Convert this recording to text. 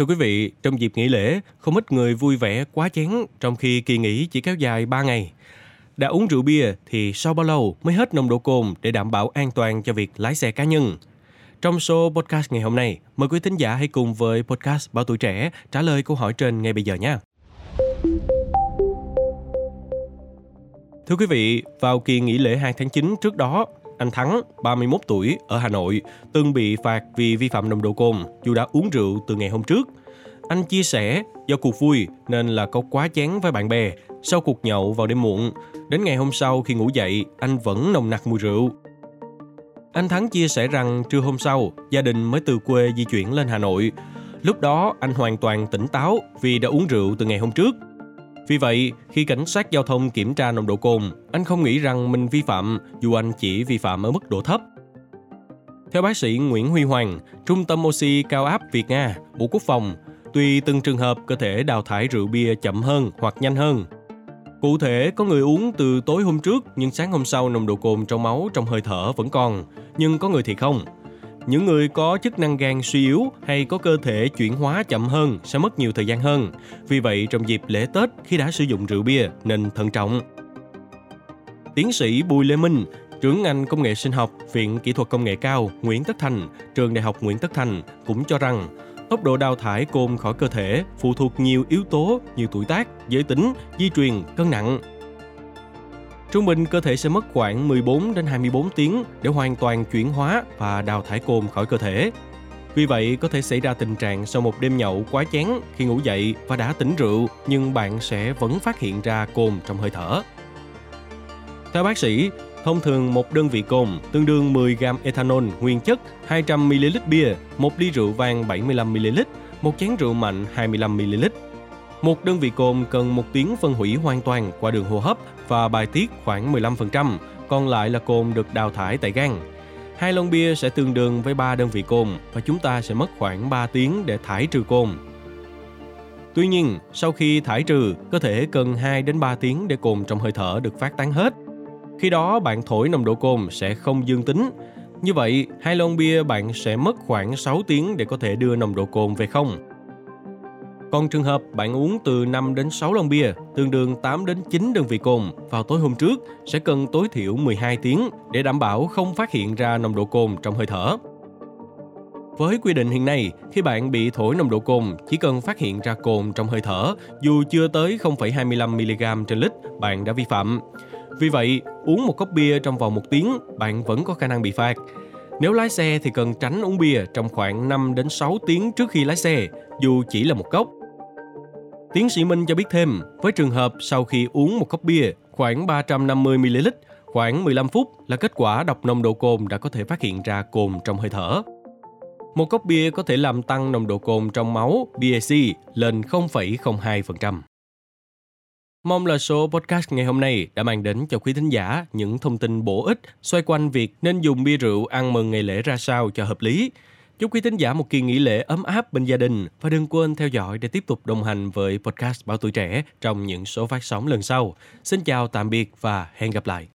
Thưa quý vị, trong dịp nghỉ lễ, không ít người vui vẻ quá chén trong khi kỳ nghỉ chỉ kéo dài 3 ngày. Đã uống rượu bia thì sau bao lâu mới hết nồng độ cồn để đảm bảo an toàn cho việc lái xe cá nhân? Trong số podcast ngày hôm nay, mời quý thính giả hãy cùng với podcast Báo Tuổi Trẻ trả lời câu hỏi trên ngay bây giờ nhé. Thưa quý vị, vào kỳ nghỉ lễ 2 tháng 9 trước đó, anh Thắng, 31 tuổi, ở Hà Nội, từng bị phạt vì vi phạm nồng độ cồn dù đã uống rượu từ ngày hôm trước. Anh chia sẻ, do cuộc vui nên là có quá chén với bạn bè. Sau cuộc nhậu vào đêm muộn, đến ngày hôm sau khi ngủ dậy, anh vẫn nồng nặc mùi rượu. Anh Thắng chia sẻ rằng trưa hôm sau, gia đình mới từ quê di chuyển lên Hà Nội. Lúc đó anh hoàn toàn tỉnh táo vì đã uống rượu từ ngày hôm trước – vì vậy, khi cảnh sát giao thông kiểm tra nồng độ cồn, anh không nghĩ rằng mình vi phạm dù anh chỉ vi phạm ở mức độ thấp. Theo bác sĩ Nguyễn Huy Hoàng, Trung tâm oxy cao áp Việt Nga, Bộ Quốc phòng, tùy từng trường hợp cơ thể đào thải rượu bia chậm hơn hoặc nhanh hơn. Cụ thể, có người uống từ tối hôm trước nhưng sáng hôm sau nồng độ cồn trong máu trong hơi thở vẫn còn, nhưng có người thì không. Những người có chức năng gan suy yếu hay có cơ thể chuyển hóa chậm hơn sẽ mất nhiều thời gian hơn. Vì vậy, trong dịp lễ Tết khi đã sử dụng rượu bia nên thận trọng. Tiến sĩ Bùi Lê Minh, trưởng ngành công nghệ sinh học, Viện Kỹ thuật Công nghệ cao Nguyễn Tất Thành, trường Đại học Nguyễn Tất Thành cũng cho rằng tốc độ đào thải cồn khỏi cơ thể phụ thuộc nhiều yếu tố như tuổi tác, giới tính, di truyền, cân nặng, Trung bình cơ thể sẽ mất khoảng 14 đến 24 tiếng để hoàn toàn chuyển hóa và đào thải cồn khỏi cơ thể. Vì vậy, có thể xảy ra tình trạng sau một đêm nhậu quá chén khi ngủ dậy và đã tỉnh rượu nhưng bạn sẽ vẫn phát hiện ra cồn trong hơi thở. Theo bác sĩ, thông thường một đơn vị cồn tương đương 10 g ethanol nguyên chất, 200 ml bia, một ly rượu vang 75 ml, một chén rượu mạnh 25 ml một đơn vị cồn cần một tiếng phân hủy hoàn toàn qua đường hô hấp và bài tiết khoảng 15%, còn lại là cồn được đào thải tại gan. Hai lon bia sẽ tương đương với 3 đơn vị cồn và chúng ta sẽ mất khoảng 3 tiếng để thải trừ cồn. Tuy nhiên, sau khi thải trừ, cơ thể cần 2 đến 3 tiếng để cồn trong hơi thở được phát tán hết. Khi đó bạn thổi nồng độ cồn sẽ không dương tính. Như vậy, hai lon bia bạn sẽ mất khoảng 6 tiếng để có thể đưa nồng độ cồn về không. Còn trường hợp bạn uống từ 5 đến 6 lon bia, tương đương 8 đến 9 đơn vị cồn vào tối hôm trước sẽ cần tối thiểu 12 tiếng để đảm bảo không phát hiện ra nồng độ cồn trong hơi thở. Với quy định hiện nay, khi bạn bị thổi nồng độ cồn, chỉ cần phát hiện ra cồn trong hơi thở, dù chưa tới 0,25mg trên lít, bạn đã vi phạm. Vì vậy, uống một cốc bia trong vòng một tiếng, bạn vẫn có khả năng bị phạt. Nếu lái xe thì cần tránh uống bia trong khoảng 5 đến 6 tiếng trước khi lái xe, dù chỉ là một cốc. Tiến sĩ Minh cho biết thêm, với trường hợp sau khi uống một cốc bia khoảng 350ml, khoảng 15 phút là kết quả đọc nồng độ cồn đã có thể phát hiện ra cồn trong hơi thở. Một cốc bia có thể làm tăng nồng độ cồn trong máu BAC lên 0,02%. Mong là số podcast ngày hôm nay đã mang đến cho quý thính giả những thông tin bổ ích xoay quanh việc nên dùng bia rượu ăn mừng ngày lễ ra sao cho hợp lý Chúc quý thính giả một kỳ nghỉ lễ ấm áp bên gia đình và đừng quên theo dõi để tiếp tục đồng hành với podcast Báo Tuổi Trẻ trong những số phát sóng lần sau. Xin chào, tạm biệt và hẹn gặp lại.